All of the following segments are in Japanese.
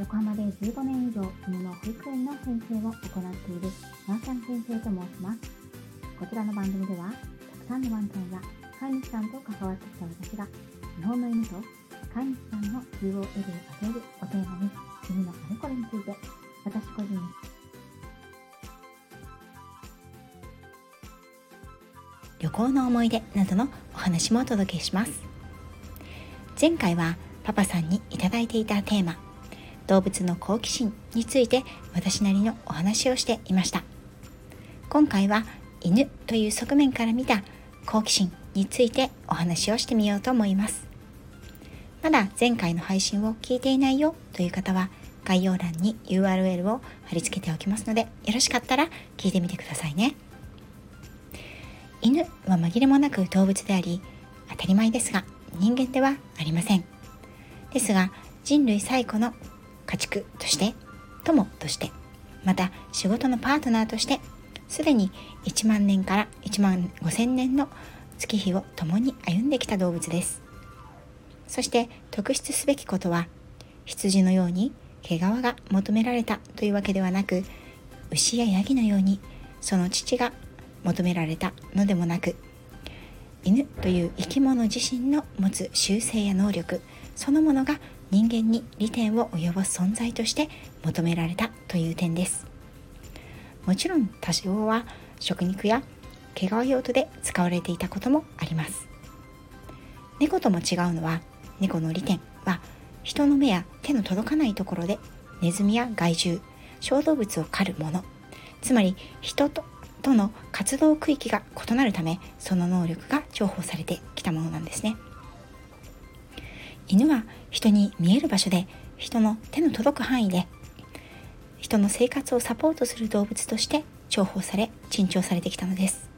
横浜で15年以上犬の保育園の先生を行っているワンちゃん先生と申します。こちらの番組では、たくさんのワンちゃんや飼い主さんと関わってきた私が、日本の犬と飼い主さんの QOL を上げるおテーマに、犬のあれこれについて、私個人旅行の思い出などのお話もお届けします前回はパパさんにいただいていたテーマ動物の好奇心について私なりのお話をしていました。今回は犬という側面から見た好奇心についてお話をしてみようと思います。まだ前回の配信を聞いていないよという方は概要欄に URL を貼り付けておきますのでよろしかったら聞いてみてくださいね。犬は紛れもなく動物であり当たり前ですが人間ではありません。ですが人類最古の家畜として友としてまた仕事のパートナーとしてすでに1万年から1万5000年の月日を共に歩んできた動物です。そして特筆すべきことは羊のように毛皮が求められたというわけではなく牛やヤギのようにその父が求められたのでもなく犬という生き物自身の持つ習性や能力そのものが人間に利点を及ぼす存在として求められたという点です。もちろん多少は食肉や毛皮用途で使われていたこともあります。猫とも違うのは猫の利点は人の目や手の届かないところでネズミや害獣小動物を狩るもの。つまり人ととの活動区域が異なるためその能力が重宝されてきたものなんですね。犬は人に見える場所で人の手の届く範囲で人の生活をサポートする動物として重宝され珍重されてきたのです。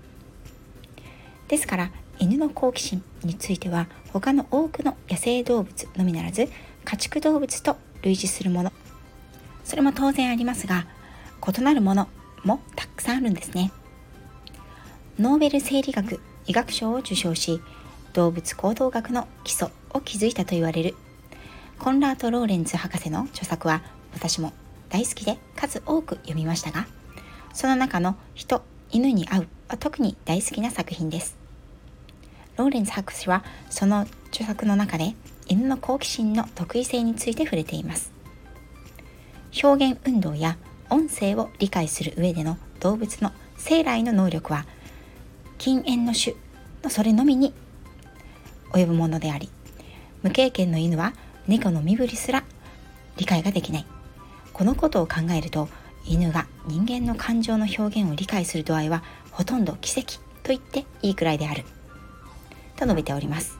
ですから犬の好奇心については他の多くの野生動物のみならず家畜動物と類似するもの。それも当然ありますが異なるものもたくさんあるんですね。ノーベル生理学医学賞を受賞し動物行動学の基礎を築いたと言われる。コンラート・ローレンツ博士の著作は私も大好きで数多く読みましたがその中の人犬に会うは特に大好きな作品です。ローレンツ博士はその著作の中で犬の好奇心の特異性について触れています。表現運動や音声を理解する上での動物の生来の能力は禁煙の種のそれのみに及ぶものであり無経験の犬は猫の身振りすら理解ができない。このことを考えると犬が人間の感情の表現を理解する度合いはほとんど奇跡と言っていいくらいである。と述べております。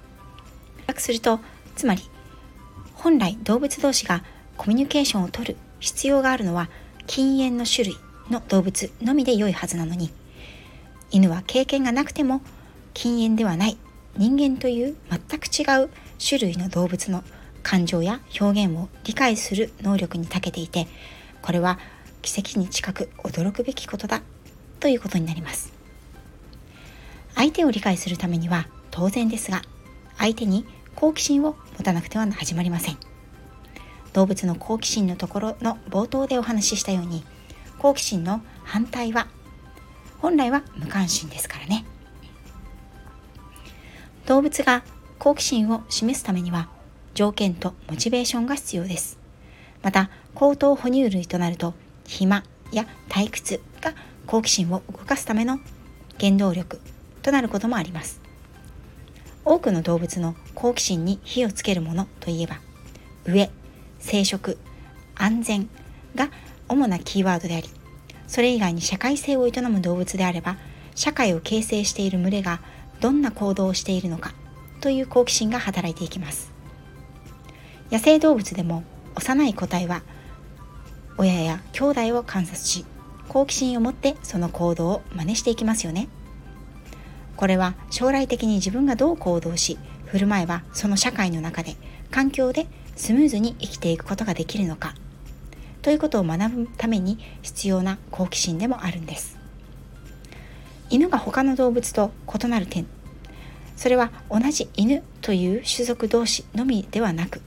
するとつまり本来動物同士がコミュニケーションをとる必要があるのは禁煙の種類の動物のみで良いはずなのに犬は経験がなくても禁煙ではない人間という全く違う種類の動物の感情や表現を理解する能力に長けていてこれは奇跡に近く驚くべきことだということになります。相手を理解するためには当然ですが相手に好奇心を持たなくては始まりません。動物の好奇心のところの冒頭でお話ししたように好奇心の反対は本来は無関心ですからね。動物が好奇心を示すためには条件とモチベーションが必要です。また高等哺乳類となると暇や退屈が好奇心を動かすための原動力となることもあります。多くの動物の好奇心に火をつけるものといえば上生殖安全が主なキーワードでありそれ以外に社会性を営む動物であれば社会を形成している群れがどんな行動をしているのかという好奇心が働いていきます。野生動物でも幼い個体は親や兄弟を観察し好奇心を持ってその行動を真似していきますよね。これは将来的に自分がどう行動し振る舞えばその社会の中で環境でスムーズに生きていくことができるのかということを学ぶために必要な好奇心でもあるんです。犬が他の動物と異なる点。それは同じ犬という種族同士のみではなく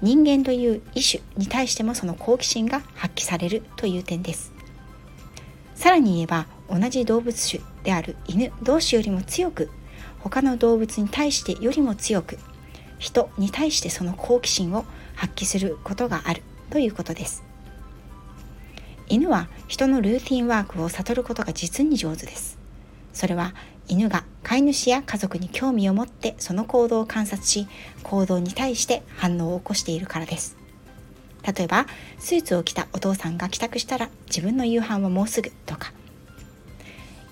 人間という異種に対してもその好奇心が発揮されるという点です。さらに言えば同じ動物種である犬同士よりも強く他の動物に対してよりも強く人に対してその好奇心を発揮することがあるということです。犬は人のルーティンワークを悟ることが実に上手です。それは犬が飼い主や家族に興味を持ってその行動を観察し行動に対して反応を起こしているからです。例えばスーツを着たお父さんが帰宅したら自分の夕飯はもうすぐとか。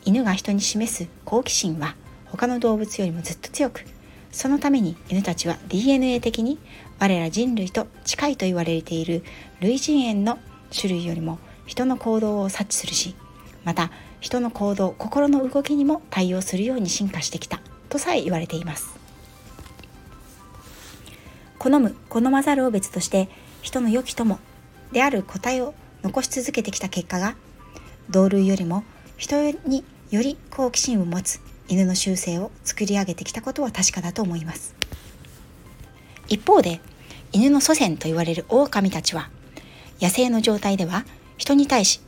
犬が人に示す好奇心は他の動物よりもずっと強くそのために犬たちは DNA 的に我ら人類と近いと言われている類人猿の種類よりも人の行動を察知するしまた人の行動心の動きにも対応するように進化してきたとさえ言われています。好む好まざるを別として人の良き友である個体を残し続けてきた結果が同類よりも人により好奇心を持つ犬の習性を作り上げてきたことは確かだと思います。一方で犬の祖先と言われる狼たちは野生の状態では人に対し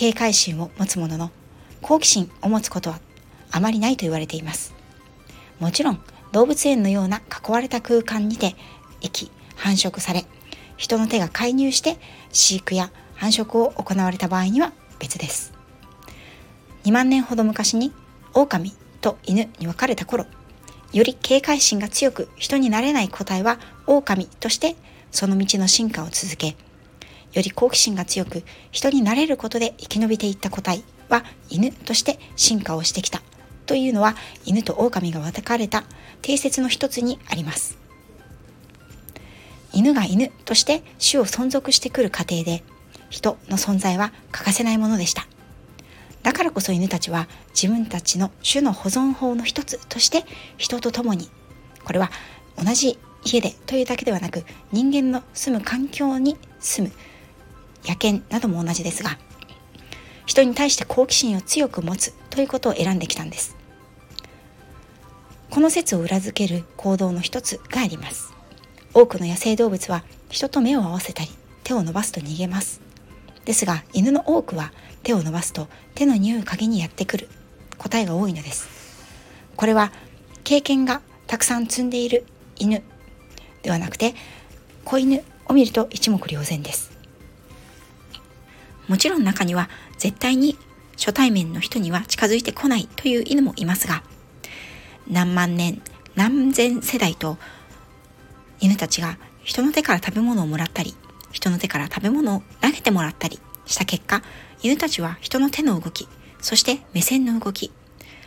警戒心を持つものの好奇心を持つことはあまりないと言われています。もちろん動物園のような囲われた空間にて生き繁殖され人の手が介入して飼育や繁殖を行われた場合には別です。2万年ほど昔に狼と犬に分かれた頃より警戒心が強く人になれない個体は狼としてその道の進化を続けより好奇心が強く人になれることで生き延びていった個体は犬として進化をしてきたというのは犬と狼が分かれた定説の一つにあります。犬が犬として種を存続してくる過程で人の存在は欠かせないものでした。だからこそ犬たちは自分たちの種の保存法の一つとして人と共にこれは同じ家でというだけではなく人間の住む環境に住む野犬なども同じですが人に対して好奇心を強く持つということを選んできたんです。この説を裏付ける行動の一つがあります。多くの野生動物は人と目を合わせたり手を伸ばすと逃げます。ですが犬の多くは手を伸ばすと手の匂いを嗅ぎにやってくる。答えが多いのです。これは経験がたくさん積んでいる犬ではなくて子犬を見ると一目瞭然です。もちろん中には絶対に初対面の人には近づいてこないという犬もいますが何万年何千世代と犬たちが人の手から食べ物をもらったり人の手から食べ物を投げてもらったりした結果犬たちは人の手の動きそして目線の動き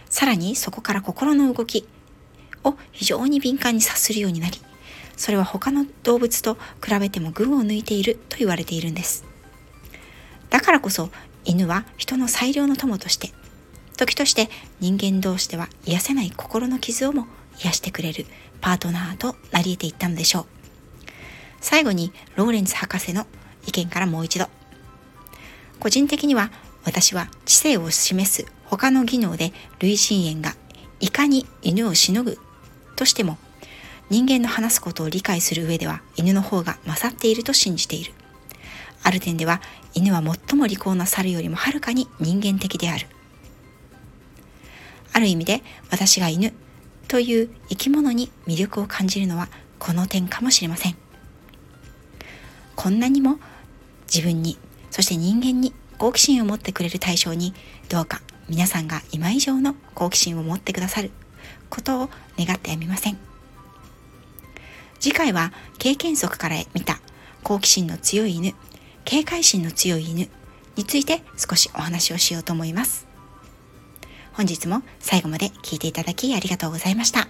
さらにそこから心の動きを非常に敏感に察するようになりそれは他の動物と比べても群を抜いていると言われているんです。だからこそ犬は人の最良の友として時として人間同士では癒せない心の傷をも癒してくれるパートナーとなり得ていったのでしょう。最後にローレンツ博士の意見からもう一度。個人的には私は知性を示す他の技能で類人猿がいかに犬をしのぐとしても人間の話すことを理解する上では犬の方が勝っていると信じている。ある点では犬は最も利口な猿よりもはるかに人間的である。ある意味で私が犬という生き物に魅力を感じるのはこの点かもしれません。こんなにも自分に、そして人間に好奇心を持ってくれる対象にどうか皆さんが今以上の好奇心を持ってくださることを願ってやみません。次回は経験則から見た好奇心の強い犬警戒心の強い犬について少しお話をしようと思います。本日も最後まで聞いていただきありがとうございました。